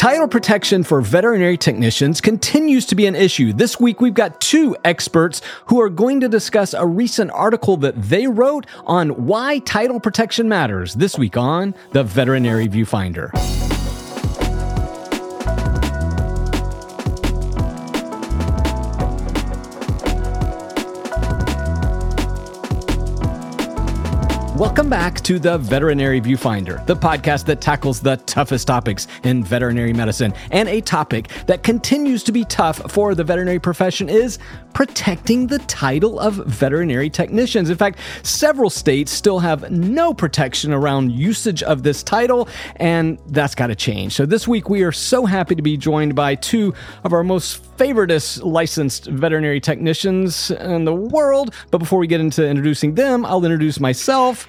Title protection for veterinary technicians continues to be an issue. This week, we've got two experts who are going to discuss a recent article that they wrote on why title protection matters this week on the Veterinary Viewfinder. Welcome back to the Veterinary Viewfinder, the podcast that tackles the toughest topics in veterinary medicine. And a topic that continues to be tough for the veterinary profession is protecting the title of veterinary technicians. In fact, several states still have no protection around usage of this title, and that's got to change. So this week, we are so happy to be joined by two of our most favoritist licensed veterinary technicians in the world. But before we get into introducing them, I'll introduce myself.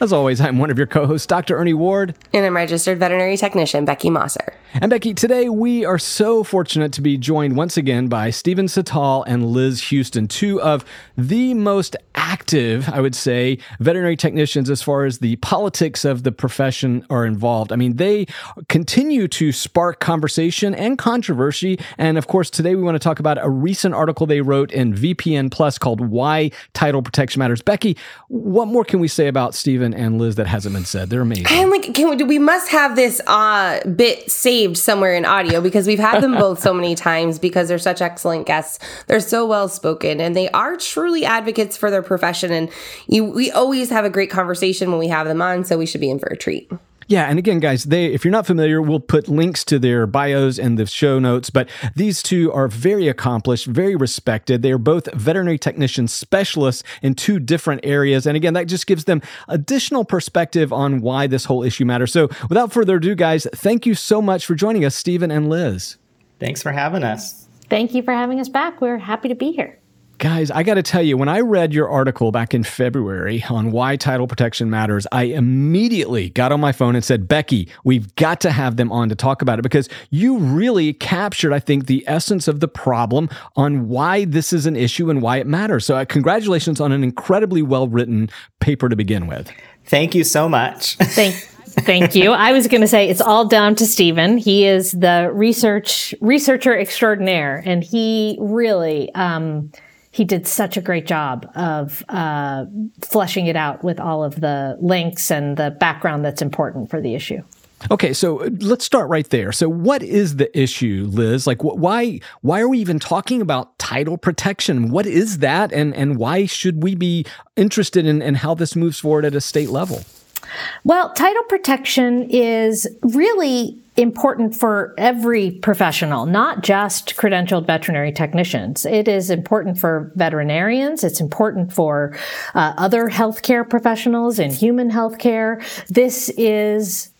As always, I'm one of your co hosts, Dr. Ernie Ward. And I'm registered veterinary technician, Becky Mosser. And Becky, today we are so fortunate to be joined once again by Stephen Cital and Liz Hughston, two of the most active, I would say, veterinary technicians as far as the politics of the profession are involved. I mean, they continue to spark conversation and controversy. And of course, today we want to talk about a recent article they wrote in VPN Plus called Why Title Protection Matters. Becky, what more can we say about Stephen? And Liz that hasn't been said. They're amazing. I'm like, can we, we must have this uh, bit saved somewhere in audio because we've had them both so many times because they're such excellent guests. They're so well spoken and they are truly advocates for their profession. And you, we always have a great conversation when we have them on. So we should be in for a treat. Yeah, and again, guys, they if you're not familiar, we'll put links to their bios and the show notes. But these two are very accomplished, very respected. They are both veterinary technician specialists in two different areas, and again, that just gives them additional perspective on why this whole issue matters. So, without further ado, guys, thank you so much for joining us, Stephen and Liz. Thanks for having us. Thank you for having us back. We're happy to be here. Guys, I got to tell you, when I read your article back in February on why title protection matters, I immediately got on my phone and said, Becky, we've got to have them on to talk about it because you really captured, I think, the essence of the problem on why this is an issue and why it matters. So, uh, congratulations on an incredibly well written paper to begin with. Thank you so much. Thank Thank you. I was going to say it's all down to Stephen. He is the research researcher extraordinaire, and he really um, he did such a great job of uh, fleshing it out with all of the links and the background that's important for the issue. Okay, so uh, let's start right there. So, what is the issue, Liz? Like, wh- why why are we even talking about title protection? What is that, and and why should we be interested in, in how this moves forward at a state level? Well, title protection is really important for every professional, not just credentialed veterinary technicians. It is important for veterinarians. It's important for uh, other healthcare professionals in human healthcare. This is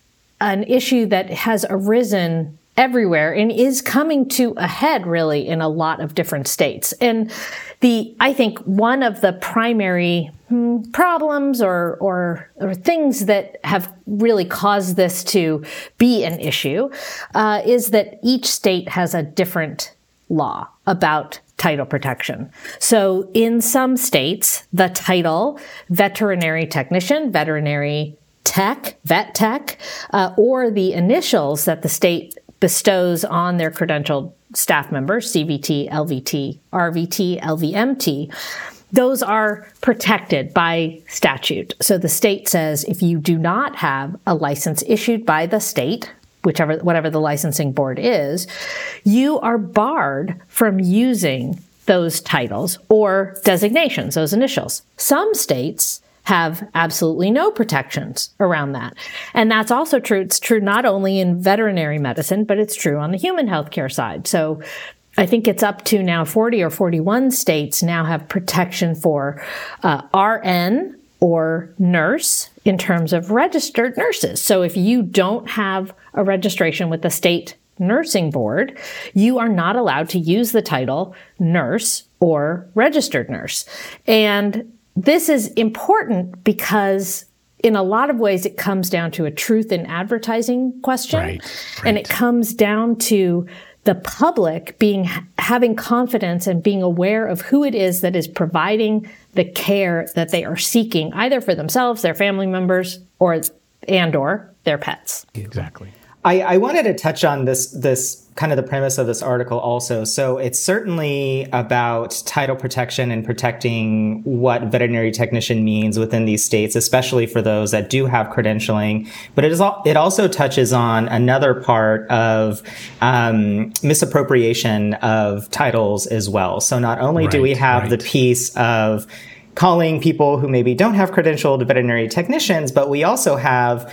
an issue that has arisen everywhere and is coming to a head really in a lot of different states. And the, I think one of the primary hmm, problems or, or, or, things that have really caused this to be an issue uh, is that each state has a different law about title protection. So in some states, the title veterinary technician, veterinary tech, vet tech, uh, or the initials that the state bestows on their credentialed staff members, CVT, LVT, RVT, LVMT, those are protected by statute. So the state says if you do not have a license issued by the state, whichever whatever the licensing board is, you are barred from using those titles or designations, those initials. Some states have absolutely no protections around that. And that's also true. It's true not only in veterinary medicine, but it's true on the human healthcare side. So I think it's up to now 40 or 41 states now have protection for uh, RN or nurse in terms of registered nurses. So if you don't have a registration with the state nursing board, you are not allowed to use the title nurse or registered nurse. And this is important because in a lot of ways it comes down to a truth in advertising question. Right, right. and it comes down to the public being having confidence and being aware of who it is that is providing the care that they are seeking either for themselves their family members or and or their pets. Exactly I, I wanted to touch on this this kind of the premise of this article also. So it's certainly about title protection and protecting what veterinary technician means within these states, especially for those that do have credentialing. But it is all, it also touches on another part of um, misappropriation of titles as well. So not only right, do we have right. the piece of calling people who maybe don't have credentialed veterinary technicians, but we also have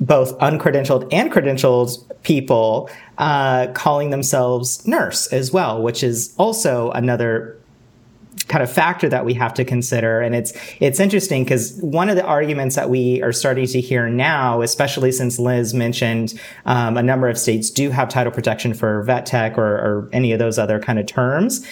both uncredentialed and credentialed people uh, calling themselves nurse as well, which is also another kind of factor that we have to consider. And it's it's interesting because one of the arguments that we are starting to hear now especially since liz mentioned um, a number of states do have title protection for vet tech or, or any of those other kind of terms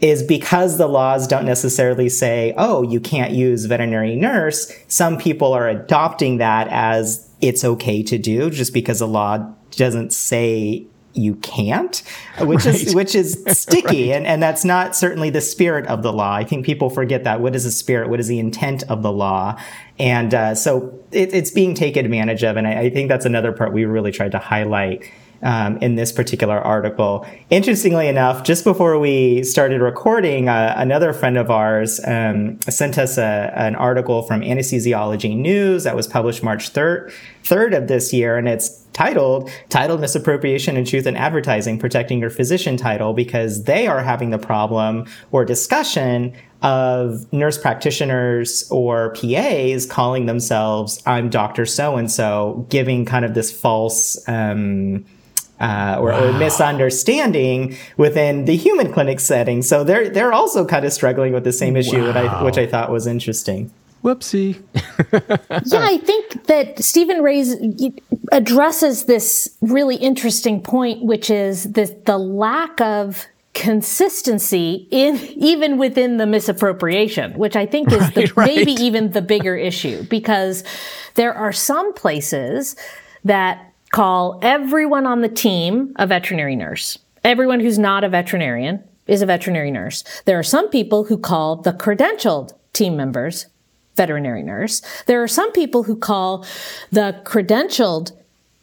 is because the laws don't necessarily say, oh, you can't use veterinary nurse, some people are adopting that as it's okay to do just because the law doesn't say you can't, which right. is which is sticky, right. and and that's not certainly the spirit of the law. I think people forget that. What is the spirit? What is the intent of the law? And uh, so it, it's being taken advantage of, and I, I think that's another part we really tried to highlight um, in this particular article. Interestingly enough, just before we started recording, uh, another friend of ours um, sent us a, an article from Anesthesiology News that was published March 3rd, 3rd of this year, and it's titled titled misappropriation in truth in advertising protecting your physician title because they are having the problem or discussion of nurse practitioners or PAs calling themselves I'm Dr. So and so, giving kind of this false um, uh, or, wow. or, misunderstanding within the human clinic setting. So they're they're also kind of struggling with the same issue, wow. I, which I thought was interesting. Whoopsie. yeah, I think that Stephen Rays addresses this really interesting point, which is the the lack of consistency in even within the misappropriation, which I think is right, the, right. maybe even the bigger issue because there are some places that call everyone on the team a veterinary nurse. Everyone who's not a veterinarian is a veterinary nurse. There are some people who call the credentialed team members veterinary nurse. There are some people who call the credentialed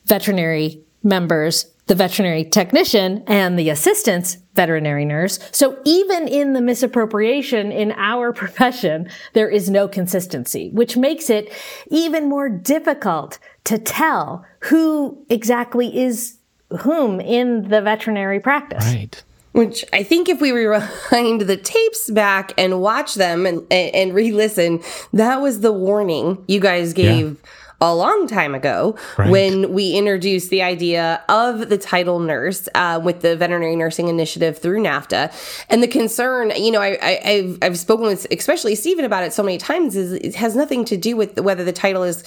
veterinary members the veterinary technician and the assistants veterinary nurse. So even in the misappropriation in our profession, there is no consistency, which makes it even more difficult to tell who exactly is whom in the veterinary practice. Right. Which I think if we rewind the tapes back and watch them and, and, and re listen, that was the warning you guys gave. Yeah a long time ago right. when we introduced the idea of the title nurse uh, with the veterinary nursing initiative through NAVTA. And the concern, you know, I, have I've spoken with especially Stephen about it so many times, is it has nothing to do with whether the title is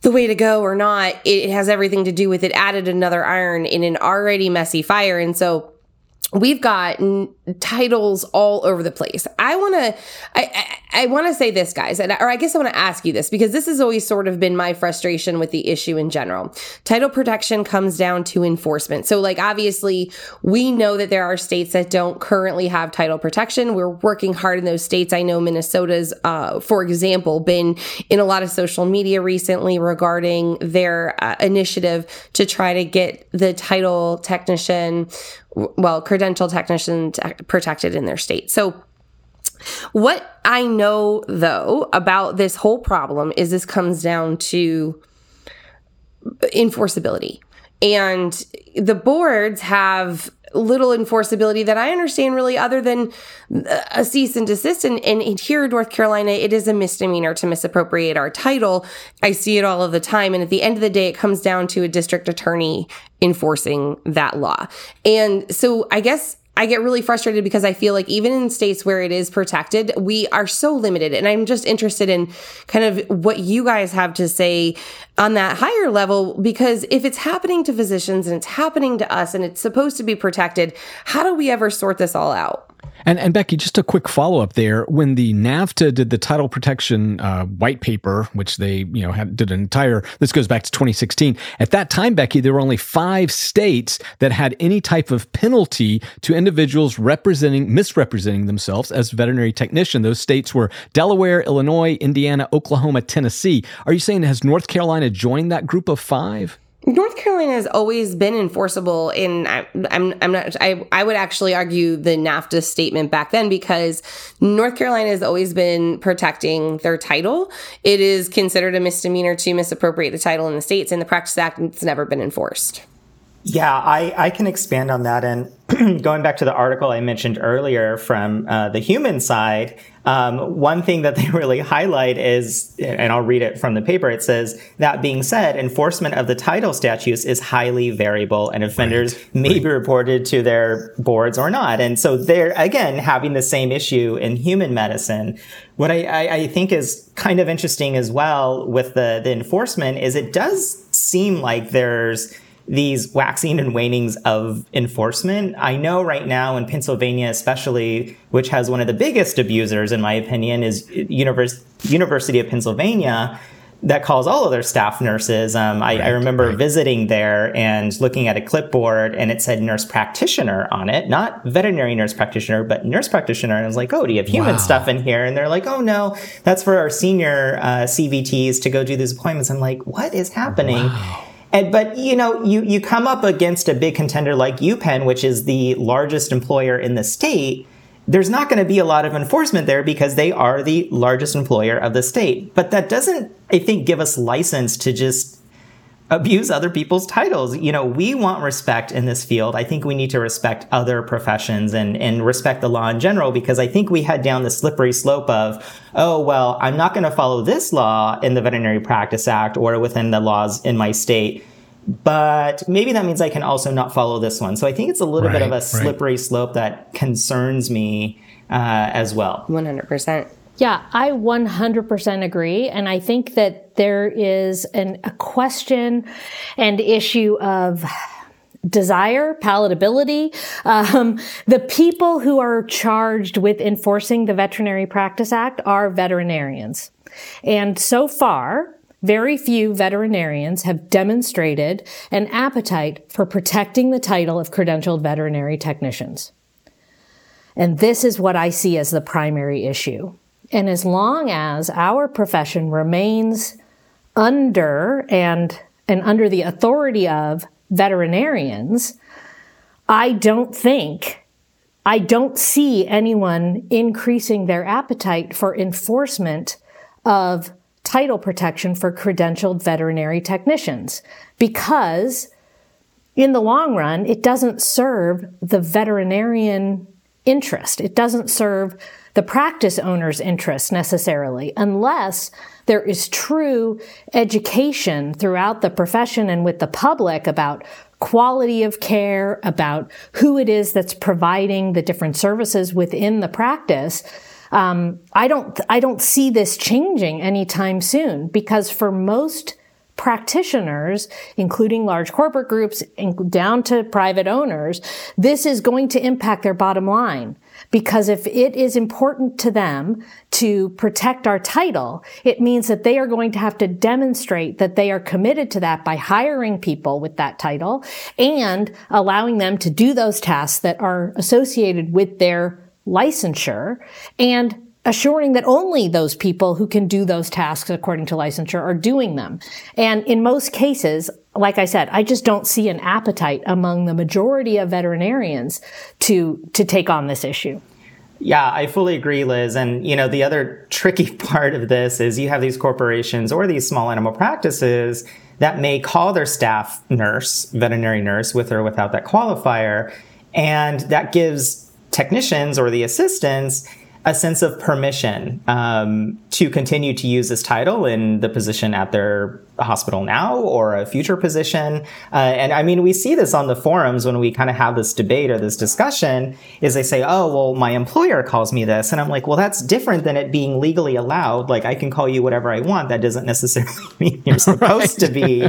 the way to go or not. It has everything to do with it added another iron in an already messy fire. And so we've got n- titles all over the place. I want to, I, I, I want to say this, guys, and, or I guess I want to ask you this because this has always sort of been my frustration with the issue in general. Title protection comes down to enforcement. So, like, obviously, we know that there are states that don't currently have title protection. We're working hard in those states. I know Minnesota's, uh, for example, been in a lot of social media recently regarding their uh, initiative to try to get the title technician well, credential technicians protected in their state. So, what I know though about this whole problem is this comes down to enforceability. And the boards have little enforceability that I understand really other than a cease and desist. And, and here in North Carolina, it is a misdemeanor to misappropriate our title. I see it all of the time. And at the end of the day, it comes down to a district attorney enforcing that law. And so I guess I get really frustrated because I feel like even in states where it is protected, we are so limited. And I'm just interested in kind of what you guys have to say on that higher level, because if it's happening to physicians and it's happening to us and it's supposed to be protected, how do we ever sort this all out? And, and Becky, just a quick follow up there. When the NAVTA did the title protection uh, white paper, which they you know had, did an entire this goes back to 2016. At that time, Becky, there were only five states that had any type of penalty to individuals representing misrepresenting themselves as veterinary technician. Those states were Delaware, Illinois, Indiana, Oklahoma, Tennessee. Are you saying has North Carolina joined that group of five? North Carolina has always been enforceable in I'm I'm, I'm not I, I would actually argue the NAVTA statement back then because North Carolina has always been protecting their title. It is considered a misdemeanor to misappropriate the title in the states and the Practice Act it's never been enforced. Yeah, I, I can expand on that. And going back to the article I mentioned earlier from uh, the human side, um, one thing that they really highlight is, and I'll read it from the paper, it says, that being said, enforcement of the title statutes is highly variable and offenders right. may right. be reported to their boards or not. And so they're, again, having the same issue in human medicine. What I, I, I think is kind of interesting as well with the, the enforcement is it does seem like there's these waxing and wanings of enforcement. I know right now in Pennsylvania, especially, which has one of the biggest abusers, in my opinion, is Univers- University of Pennsylvania that calls all of their staff nurses. Um, I, right, I, remember right. visiting there and looking at a clipboard and it said nurse practitioner on it, not veterinary nurse practitioner, but nurse practitioner. And I was like, oh, do you have human wow. stuff in here? And they're like, oh, no, that's for our senior uh, CVTs to go do these appointments. I'm like, what is happening? Wow. And, but you know, you, you come up against a big contender like UPenn, which is the largest employer in the state. There's not going to be a lot of enforcement there because they are the largest employer of the state. But that doesn't, I think, give us license to just abuse other people's titles. You know, we want respect in this field. I think we need to respect other professions and, and respect the law in general because I think we head down the slippery slope of, oh, well, I'm not going to follow this law in the Veterinary Practice Act or within the laws in my state. But maybe that means I can also not follow this one. So I think it's a little right, bit of a slippery right. slope that concerns me uh, as well. 100%. Yeah, I 100% agree. And I think that there is an, a question and issue of desire, palatability. Um, the people who are charged with enforcing the Veterinary Practice Act are veterinarians. And so far, very few veterinarians have demonstrated an appetite for protecting the title of credentialed veterinary technicians. And this is what I see as the primary issue. And as long as our profession remains under and, and under the authority of veterinarians, I don't think, I don't see anyone increasing their appetite for enforcement of title protection for credentialed veterinary technicians because in the long run, it doesn't serve the veterinarian interest. It doesn't serve the practice owner's interest necessarily, unless there is true education throughout the profession and with the public about quality of care, about who it is that's providing the different services within the practice. Um, I don't, I don't see this changing anytime soon because for most practitioners, including large corporate groups, and down to private owners, this is going to impact their bottom line. Because if it is important to them to protect our title, it means that they are going to have to demonstrate that they are committed to that by hiring people with that title and allowing them to do those tasks that are associated with their licensure and assuring that only those people who can do those tasks according to licensure are doing them. And in most cases, like I said, I just don't see an appetite among the majority of veterinarians to, to take on this issue. Yeah, I fully agree, Liz. And, you know, the other tricky part of this is you have these corporations or these small animal practices that may call their staff nurse, veterinary nurse, with or without that qualifier. And that gives technicians or the assistants a sense of permission um, to continue to use this title in the position at their hospital now or a future position. Uh, and I mean, we see this on the forums when we kind of have this debate or this discussion is they say, oh, well, my employer calls me this. And I'm like, well, that's different than it being legally allowed. Like I can call you whatever I want. That doesn't necessarily mean you're supposed to be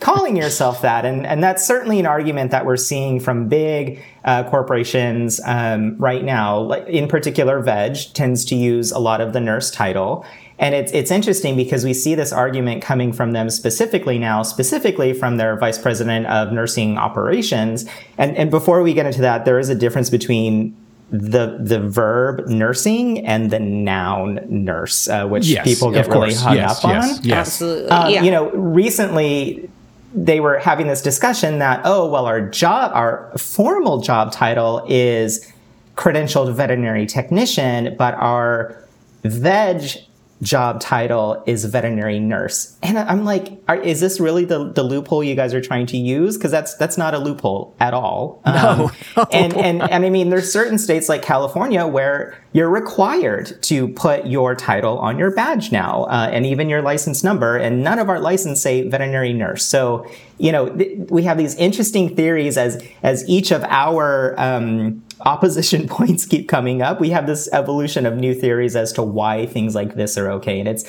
calling yourself that. And, and that's certainly an argument that we're seeing from big uh, corporations um, right now. Like in particular, VEG tends to use a lot of the nurse title. And it's, it's interesting because we see this argument coming from them specifically now, specifically from their vice president of nursing operations. And, and before we get into that, there is a difference between the the verb nursing and the noun nurse, uh, which yes, people get really hung yes, up yes, on. Yes. Absolutely. Um, yeah. You know, recently they were having this discussion that, oh, well, our job, our formal job title is credentialed veterinary technician, but our VEG job title is veterinary nurse. And I'm like, are, is this really the, the loophole you guys are trying to use? Because that's that's not a loophole at all. No. Um, and, and and I mean, there's certain states like California where you're required to put your title on your badge now, uh, and even your license number. And none of our license say veterinary nurse. So you know, th- we have these interesting theories as as each of our um, opposition points keep coming up. We have this evolution of new theories as to why things like this are okay, and it's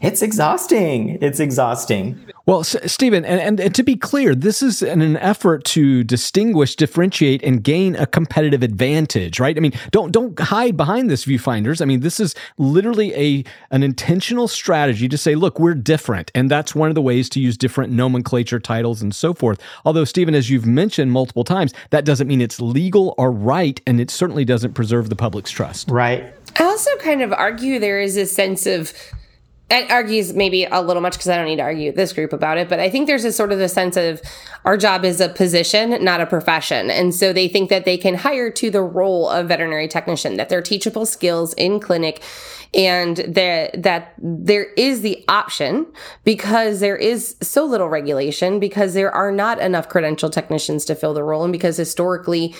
it's exhausting. It's exhausting. Well, S- Stephen, and, and, and, to be clear, this is an, an, effort to distinguish, differentiate, and gain a competitive advantage, right? I mean, don't don't hide behind this, viewfinders. I mean, this is literally a an intentional strategy to say, look, we're different, and that's one of the ways to use different nomenclature, titles, and so forth. Although, Stephen, as you've mentioned multiple times, that doesn't mean it's legal or right, and it certainly doesn't preserve the public's trust. Right. I also kind of argue there is a sense of it argues maybe a little much because I don't need to argue this group about it, but I think there's a sort of the sense of our job is a position, not a profession. And so they think that they can hire to the role of veterinary technician, that they're teachable skills in clinic and that that there is the option because there is so little regulation because there are not enough credential technicians to fill the role and because historically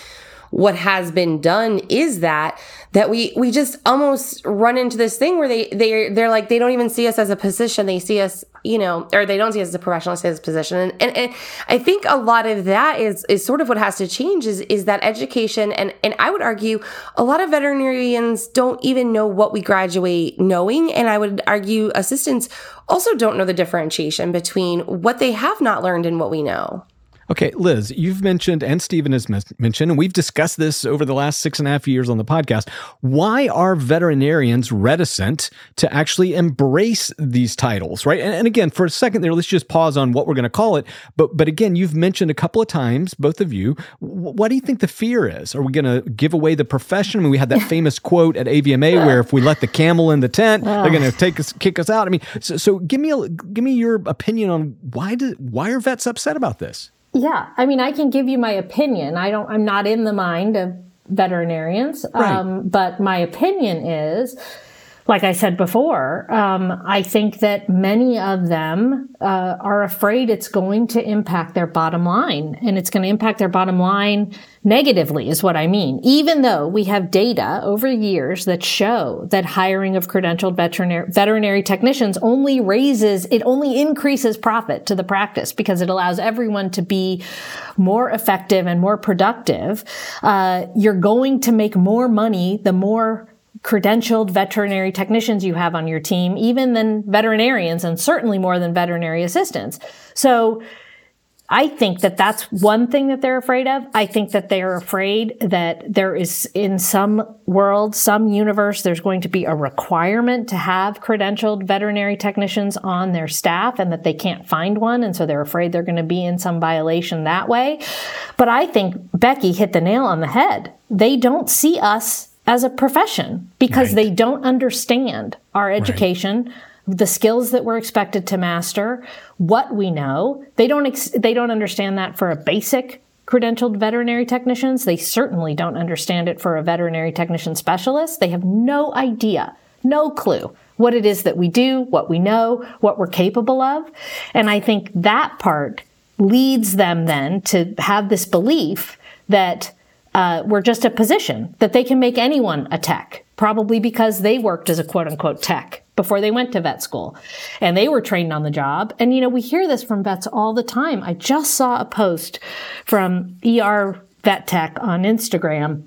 what has been done is that that we we just almost run into this thing where they they they're like they don't even see us as a position. They see us you know or they don't see us as a professional they see us as a position. And, and, and I think a lot of that is is sort of what has to change is is that education. And and I would argue a lot of veterinarians don't even know what we graduate knowing. And I would argue assistants also don't know the differentiation between what they have not learned and what we know. Okay, Liz, you've mentioned, and Stephen has mentioned, and we've discussed this over the last six and a half years on the podcast. Why are veterinarians reticent to actually embrace these titles, right? And, and again, for a second there, let's just pause on what we're going to call it. But but again, you've mentioned a couple of times, both of you, what do you think the fear is? Are we going to give away the profession? I mean, we had that famous quote at AVMA where if we let the camel in the tent, they're going to take us, kick us out. I mean, so, so give me a give me your opinion on why do why are vets upset about this? Yeah, I mean, I can give you my opinion. I don't. I'm not in the mind of veterinarians, right. um, but my opinion is like I said before, um, I think that many of them uh, are afraid it's going to impact their bottom line, and it's going to impact their bottom line negatively, is what I mean. Even though we have data over years that show that hiring of credentialed veterinary, veterinary technicians only raises, it only increases profit to the practice because it allows everyone to be more effective and more productive. Uh, you're going to make more money the more credentialed veterinary technicians you have on your team, even than veterinarians, and certainly more than veterinary assistants. So I think that that's one thing that they're afraid of. I think that they're afraid that there is in some world, some universe, there's going to be a requirement to have credentialed veterinary technicians on their staff and that they can't find one. And so they're afraid they're going to be in some violation that way. But I think Becky hit the nail on the head. They don't see us as a profession because right. they don't understand our education. Right the skills that we're expected to master, what we know. They don't ex- they don't understand that for a basic credentialed veterinary technicians. They certainly don't understand it for a veterinary technician specialist. They have no idea, no clue what it is that we do, what we know, what we're capable of. And I think that part leads them then to have this belief that uh, were just a position that they can make anyone a tech, probably because they worked as a quote unquote tech before they went to vet school and they were trained on the job. And, you know, we hear this from vets all the time. I just saw a post from ER Vet Tech on Instagram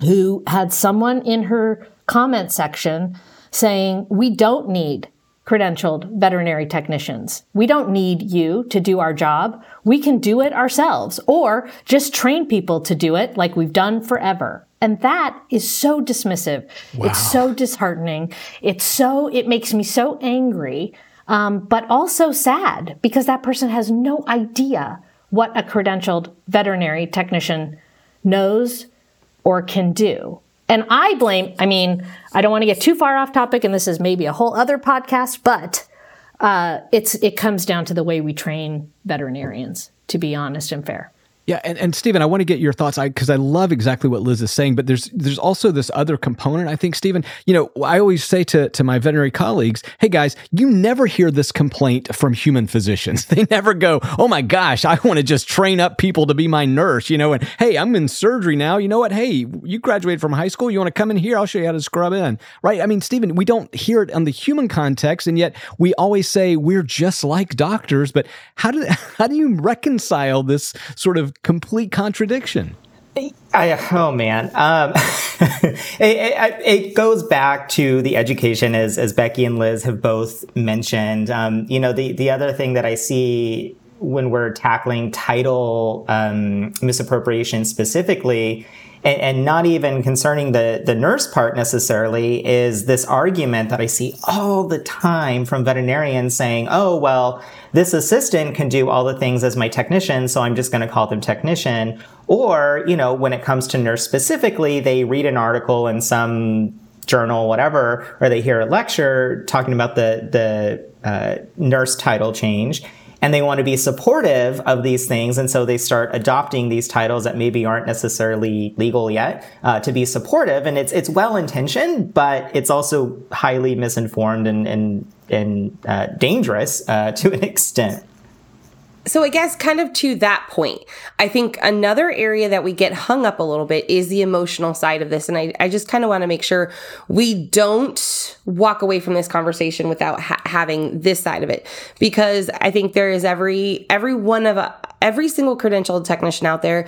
who had someone in her comment section saying, we don't need credentialed veterinary technicians. We don't need you to do our job. We can do it ourselves or just train people to do it like we've done forever. And that is so dismissive. Wow. It's so disheartening. It's so, it makes me so angry, um, but also sad because that person has no idea what a credentialed veterinary technician knows or can do. And I blame, I mean, I don't want to get too far off topic, and this is maybe a whole other podcast, but uh, it's it comes down to the way we train veterinarians. To be honest and fair. Yeah, and, and Stephen, I want to get your thoughts because I, I, love exactly what Liz is saying, but there's there's also this other component. I think, Stephen, you know, I always say to, to my veterinary colleagues, hey guys, you never hear this complaint from human physicians. They never go, oh my gosh, I want to just train up people to be my nurse, you know, and hey, I'm in surgery now. You know what? Hey, you graduated from high school. You want to come in here? I'll show you how to scrub in. Right? I mean, Stephen, we don't hear it on the human context, and yet we always say we're just like doctors. But how do how do you reconcile this sort of complete contradiction. I, oh man, um, it, it, it, goes back to the education, as as Becky and Liz have both mentioned. Um, you know, the the other thing that I see when we're tackling title um, misappropriation specifically and, and not even concerning the, the nurse part necessarily, is this argument that I see all the time from veterinarians saying, oh, well, this assistant can do all the things as my technician, so I'm just going to call them technician. Or, you know, when it comes to nurse specifically, they read an article in some journal, whatever, or they hear a lecture talking about the, the uh, nurse title change and they want to be supportive of these things. And so they start adopting these titles that maybe aren't necessarily legal yet uh, to be supportive. And it's, it's well intentioned, but it's also highly misinformed and, and, and uh, dangerous uh, to an extent. So I guess kind of to that point, I think another area that we get hung up a little bit is the emotional side of this. And I, I just kind of want to make sure we don't walk away from this conversation without ha- having this side of it. Because I think there is every, every one of, a, every single credentialed technician out there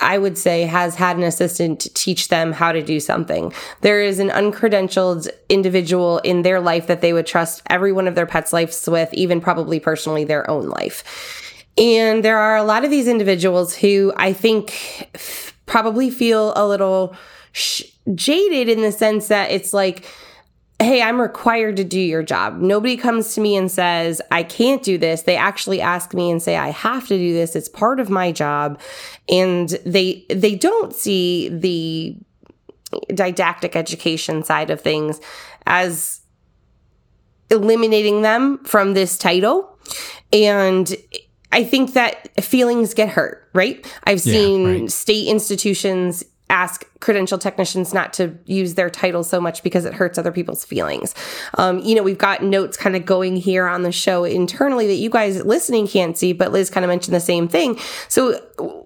I would say, has had an assistant teach them how to do something. There is an uncredentialed individual in their life that they would trust every one of their pets' lives with, even probably personally their own life. And there are a lot of these individuals who I think probably feel a little sh- jaded in the sense that it's like, hey, I'm required to do your job. Nobody comes to me and says, I can't do this. They actually ask me and say, I have to do this. It's part of my job. And they, they don't see the didactic education side of things as eliminating them from this title. And I think that feelings get hurt, right? I've yeah, seen right. state institutions ask credential technicians not to use their title so much because it hurts other people's feelings. Um, you know, we've got notes kind of going here on the show internally that you guys listening can't see, but Liz kind of mentioned the same thing. So,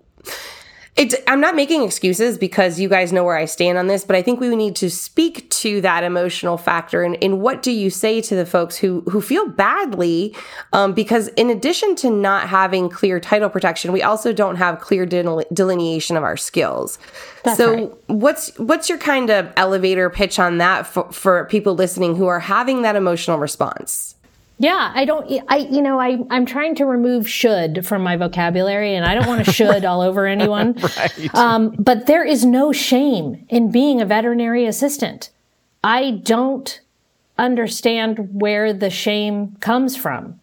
it's, I'm not making excuses because you guys know where I stand on this, but I think we need to speak to that emotional factor and, and what do you say to the folks who who feel badly um, because in addition to not having clear title protection, we also don't have clear delineation of our skills. That's so right. what's what's your kind of elevator pitch on that for, for people listening who are having that emotional response? Yeah, I don't, I, you know, I, I'm trying to remove should from my vocabulary and I don't want to should all over anyone. right. Um, but there is no shame in being a veterinary assistant. I don't understand where the shame comes from.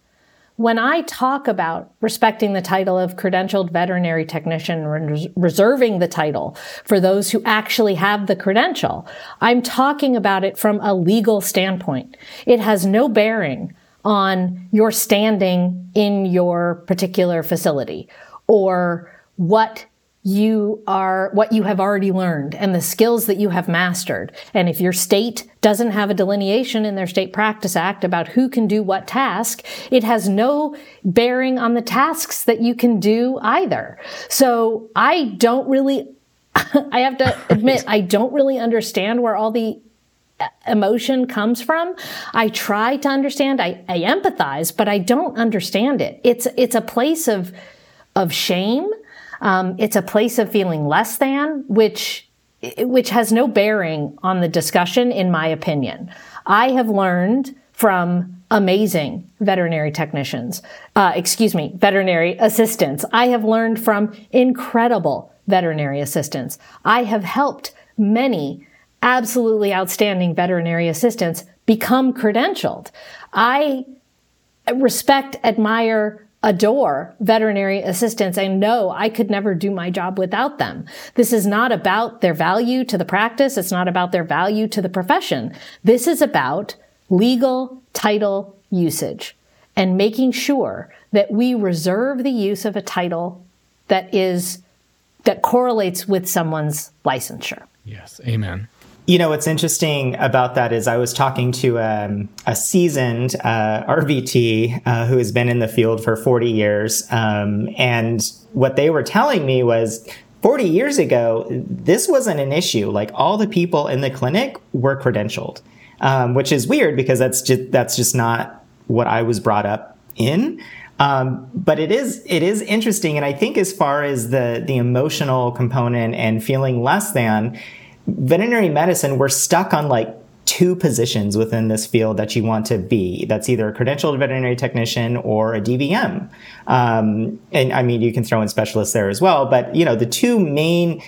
When I talk about respecting the title of credentialed veterinary technician, res- reserving the title for those who actually have the credential, I'm talking about it from a legal standpoint. It has no bearing on your standing in your particular facility or what you are, what you have already learned and the skills that you have mastered. And if your state doesn't have a delineation in their state practice act about who can do what task, it has no bearing on the tasks that you can do either. So I don't really I have to admit, I don't really understand where all the emotion comes from. I try to understand, I, I empathize, but I don't understand it. It's, it's a place of, of shame. Um, it's a place of feeling less than, which, which has no bearing on the discussion, in my opinion. I have learned from amazing veterinary technicians, uh, excuse me, veterinary assistants. I have learned from incredible veterinary assistants. I have helped many absolutely outstanding veterinary assistants become credentialed. I respect, admire, adore veterinary assistants and know I could never do my job without them. This is not about their value to the practice. It's not about their value to the profession. This is about legal title usage. and making sure that we reserve the use of a title that is that correlates with someone's licensure. Yes, amen. You know, what's interesting about that is I was talking to um, a seasoned uh, RVT uh, who has been in the field for 40 years. Um, and what they were telling me was 40 years ago, this wasn't an issue. Like all the people in the clinic were credentialed, um, which is weird because that's just, that's just not what I was brought up in. Um, but it is it is interesting, and I think as far as the the emotional component and feeling less than, veterinary medicine, we're stuck on like two positions within this field that you want to be. That's either a credentialed veterinary technician or a DVM. Um, and I mean, you can throw in specialists there as well, but you know, the two main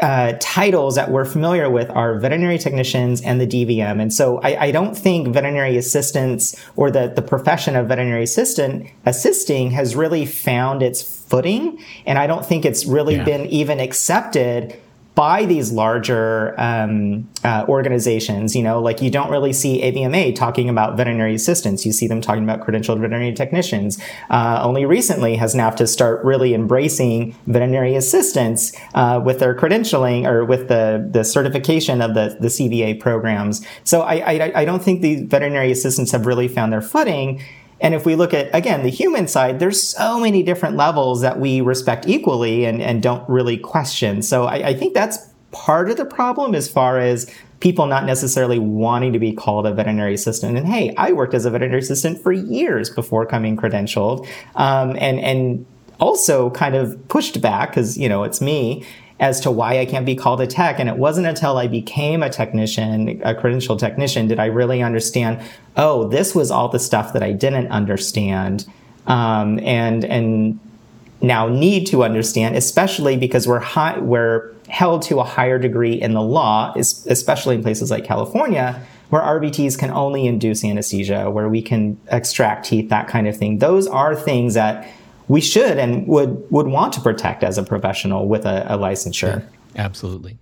uh, titles that we're familiar with are veterinary technicians and the DVM. And so I, I, don't think veterinary assistants or the, the profession of veterinary assistant assisting has really found its footing. And I don't think it's really yeah. been even accepted by these larger um, uh, organizations. You know, like you don't really see AVMA talking about veterinary assistants. You see them talking about credentialed veterinary technicians. Uh, only recently has NAVTA start really embracing veterinary assistants uh, with their credentialing or with the, the certification of the, the CVA programs. So I, I, I don't think the veterinary assistants have really found their footing. And if we look at, again, the human side, there's so many different levels that we respect equally and, and don't really question. So I, I think that's part of the problem as far as people not necessarily wanting to be called a veterinary assistant. And hey, I worked as a veterinary assistant for years before coming credentialed, um, and and also kind of pushed back because you know it's me as to why I can't be called a tech. And it wasn't until I became a technician, a credential technician, did I really understand, oh, this was all the stuff that I didn't understand. Um, and, and now need to understand, especially because we're high, we're held to a higher degree in the law, especially in places like California, where RVTs can only induce anesthesia, where we can extract teeth, that kind of thing. Those are things that we should and would would want to protect as a professional with a, a licensure. Yeah, absolutely.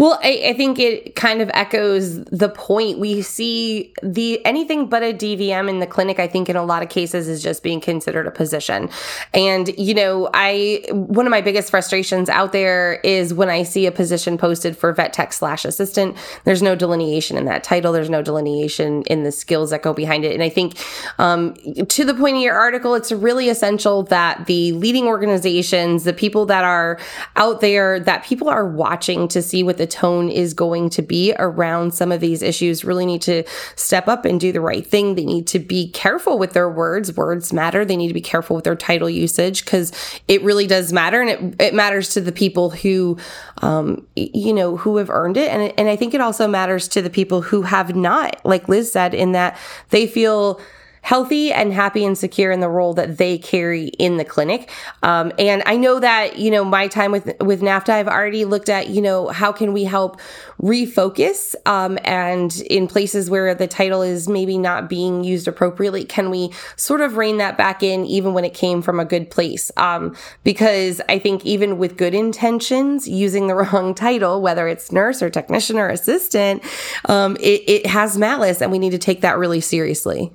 Well, I, I, think it kind of echoes the point. We see the anything but a DVM in the clinic, I think in a lot of cases is just being considered a position. And, you know, I one of my biggest frustrations out there is when I see a position posted for vet tech slash assistant, there's no delineation in that title, there's no delineation in the skills that go behind it. And I think um, to the point of your article, it's really essential that the leading organizations, the people that are out there, that people are watching to see what the tone is going to be around some of these issues really need to step up and do the right thing. They need to be careful with their words. Words matter. They need to be careful with their title usage because it really does matter. And it, it matters to the people who, um, you know, who have earned it. And, and I think it also matters to the people who have not, like Liz said, in that they feel healthy and happy and secure in the role that they carry in the clinic. Um, and I know that, you know, my time with, with NAVTA, I've already looked at, you know, how can we help refocus um, and in places where the title is maybe not being used appropriately, can we sort of rein that back in even when it came from a good place? Um, because I think even with good intentions, using the wrong title, whether it's nurse or technician or assistant, um, it, it has malice and we need to take that really seriously.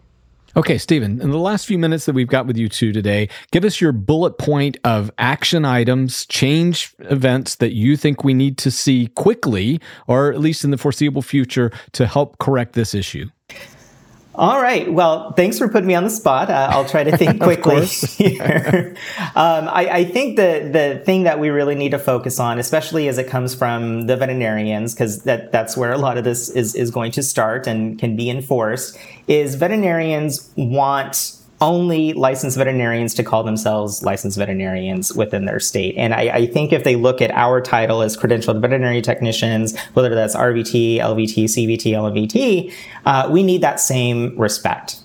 Okay, Stephen, in the last few minutes that we've got with you two today, give us your bullet point of action items, change events that you think we need to see quickly, or at least in the foreseeable future, to help correct this issue. All right. Well, thanks for putting me on the spot. Uh, I'll try to think quickly here. Um, I, I, think the the thing that we really need to focus on, especially as it comes from the veterinarians, because that that's where a lot of this is is going to start and can be enforced, is veterinarians want only licensed veterinarians to call themselves licensed veterinarians within their state. And I, I, think if they look at our title as credentialed veterinary technicians, whether that's RVT, LVT, CVT, LMVT, uh, we need that same respect.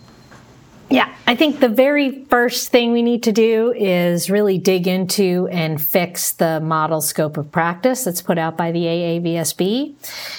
Yeah, I think the very first thing we need to do is really dig into and fix the model scope of practice that's put out by the AAVSB.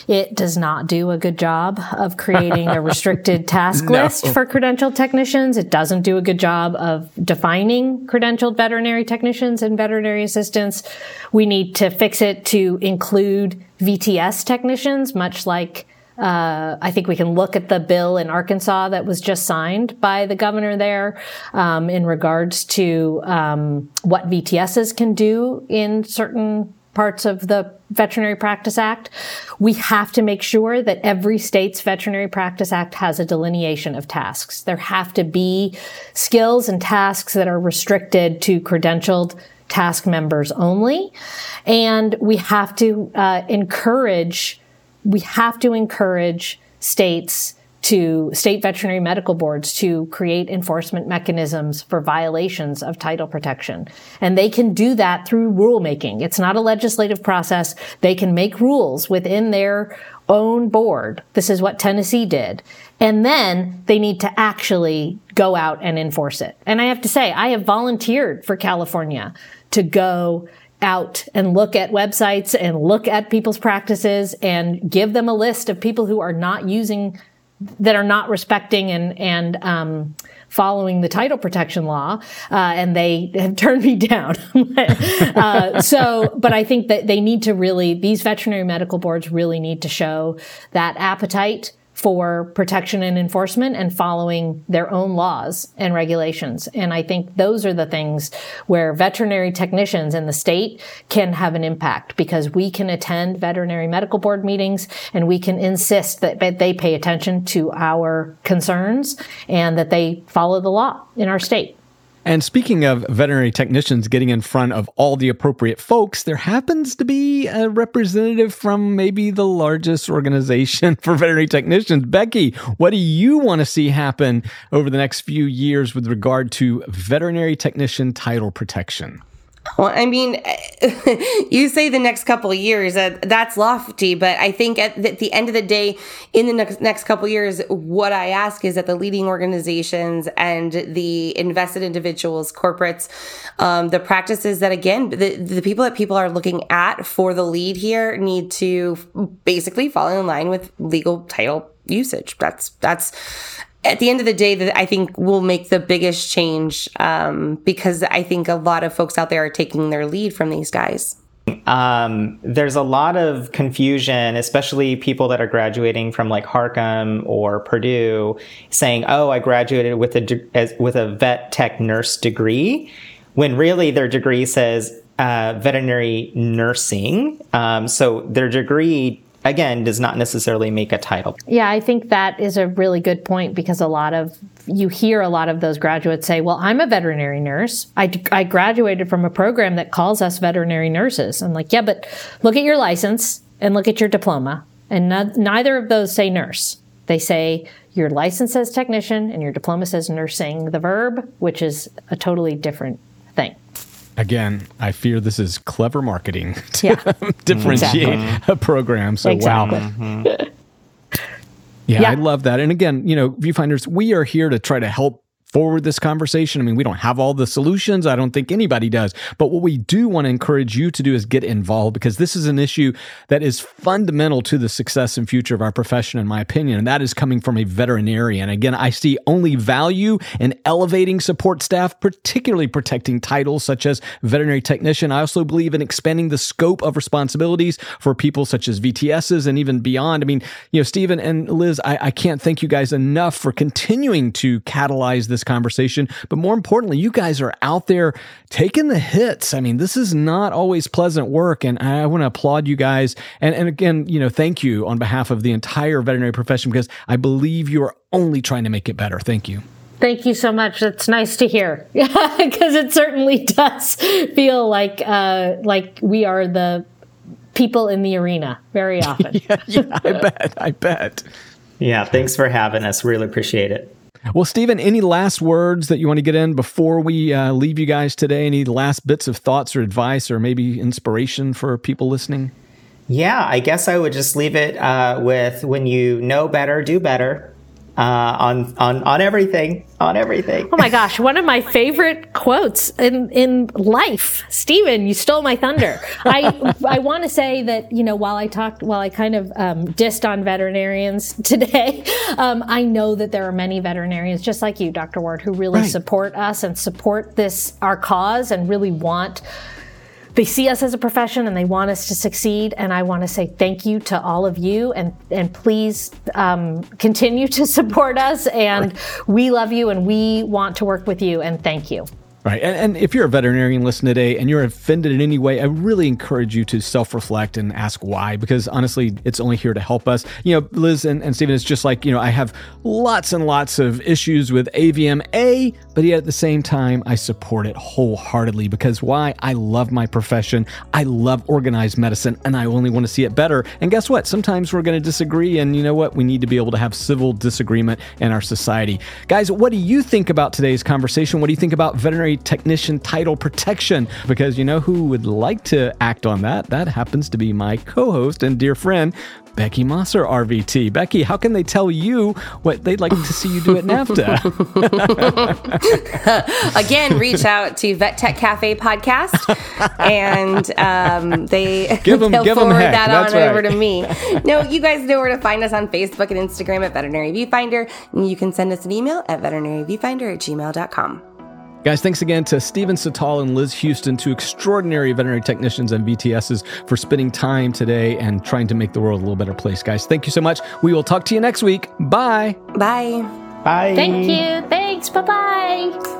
It does not do a good job of creating a restricted task no. list for credentialed technicians. It doesn't do a good job of defining credentialed veterinary technicians and veterinary assistants. We need to fix it to include VTS technicians, much like Uh, I think we can look at the bill in Arkansas that was just signed by the governor there um, in regards to um, what VTSs can do in certain parts of the Veterinary Practice Act. We have to make sure that every state's Veterinary Practice Act has a delineation of tasks. There have to be skills and tasks that are restricted to credentialed task members only. And we have to uh, encourage, we have to encourage states to state veterinary medical boards to create enforcement mechanisms for violations of title protection. And they can do that through rulemaking. It's not a legislative process. They can make rules within their own board. This is what Tennessee did. And then they need to actually go out and enforce it. And I have to say, I have volunteered for California to go out and look at websites and look at people's practices and give them a list of people who are not using that are not respecting and and um, following the title protection law, uh, and they have turned me down. uh, so, but I think that they need to really these veterinary medical boards really need to show that appetite for protection and enforcement and following their own laws and regulations. And I think those are the things where veterinary technicians in the state can have an impact because we can attend veterinary medical board meetings and we can insist that they pay attention to our concerns and that they follow the law in our state. And speaking of veterinary technicians getting in front of all the appropriate folks, there happens to be a representative from maybe the largest organization for veterinary technicians. Becky, what do you want to see happen over the next few years with regard to veterinary technician title protection? Well, I mean, you say the next couple of years, uh, that's lofty, but I think at the, at the, end of the day, in the next, next couple of years, what I ask is that the leading organizations and the invested individuals, corporates, um, the practices that, again, the, the people that people are looking at for the lead here need to basically fall in line with legal title usage. That's, that's, at the end of the day that I think will make the biggest change um, because I think a lot of folks out there are taking their lead from these guys. Um, there's a lot of confusion, especially people that are graduating from like Harcum or Purdue, saying, "Oh, I graduated with a de- as, with a vet tech nurse degree," when really their degree says uh, veterinary nursing. Um, so their degree again does not necessarily make a title. Yeah, I think that is a really good point because a lot of you hear a lot of those graduates say, "Well, I'm a veterinary nurse. I, I graduated from a program that calls us veterinary nurses." I'm like, "Yeah, but look at your license and look at your diploma, and neither of those say nurse. They say your license says technician and your diploma says nursing the verb, which is a totally different thing." Again, I fear this is clever marketing to yeah. differentiate exactly. a program. So, exactly. wow. Mm-hmm. Yeah, yeah, I love that. And again, you know, viewfinders, we are here to try to help forward this conversation. I mean, we don't have all the solutions. I don't think anybody does. But what we do want to encourage you to do is get involved because this is an issue that is fundamental to the success and future of our profession, in my opinion. And that is coming from a veterinarian. Again, I see only value in elevating support staff, particularly protecting titles such as veterinary technician. I also believe in expanding the scope of responsibilities for people such as VTSs and even beyond. I mean, you know, Stephen and Liz, I, I can't thank you guys enough for continuing to catalyze this this conversation. But more importantly, you guys are out there taking the hits. I mean, this is not always pleasant work. And I want to applaud you guys. And, and again, you know, thank you on behalf of the entire veterinary profession because I believe you are only trying to make it better. Thank you. Thank you so much. That's nice to hear because it certainly does feel like uh, like we are the people in the arena very often. yeah, yeah, I bet. I bet. Yeah, thanks for having us. Really appreciate it. Well, Stephen, any last words that you want to get in before we uh, leave you guys today? Any last bits of thoughts or advice or maybe inspiration for people listening? Yeah, I guess I would just leave it uh, with when you know better, do better uh, on on on everything, on everything. Oh my gosh, one of my favorite quotes in in life, Stephen. You stole my thunder. I I want to say that you know while I talked, while I kind of um, dissed on veterinarians today, um, I know that there are many veterinarians just like you, Dr. Ward, who really right. support us and support this our cause and really want they see us as a profession and they want us to succeed. And I want to say thank you to all of you and, and please um, continue to support us. And we love you and we want to work with you. And thank you. Right. And, and, if you're a veterinarian listening today and you're offended in any way, I really encourage you to self reflect and ask why, because honestly, it's only here to help us. You know, Liz and, and Stephen, it's just like, you know, I have lots and lots of issues with AVMA, but yet at the same time, I support it wholeheartedly because why? I love my profession. I love organized medicine and I only want to see it better. And guess what? Sometimes we're going to disagree. And you know what? We need to be able to have civil disagreement in our society. Guys, what do you think about today's conversation? What do you think about veterinary? Technician title protection because you know who would like to act on that? That happens to be my co host and dear friend, Becky Mosser, RVT. Becky, how can they tell you what they'd like to see you do at NAVTA? Again, reach out to Vet Tech Cafe podcast, and um, they give them, they'll give forward them that That's on right. over to me. No, you guys know where to find us on Facebook and Instagram at Veterinary Viewfinder, and you can send us an email at veterinaryviewfinder at gmail.com. Guys, thanks again to Stephen Cital and Liz Hughston, two extraordinary veterinary technicians and VTSs, for spending time today and trying to make the world a little better place. Guys, thank you so much. We will talk to you next week. Bye. Bye. Bye. Thank you. Thanks. Bye bye.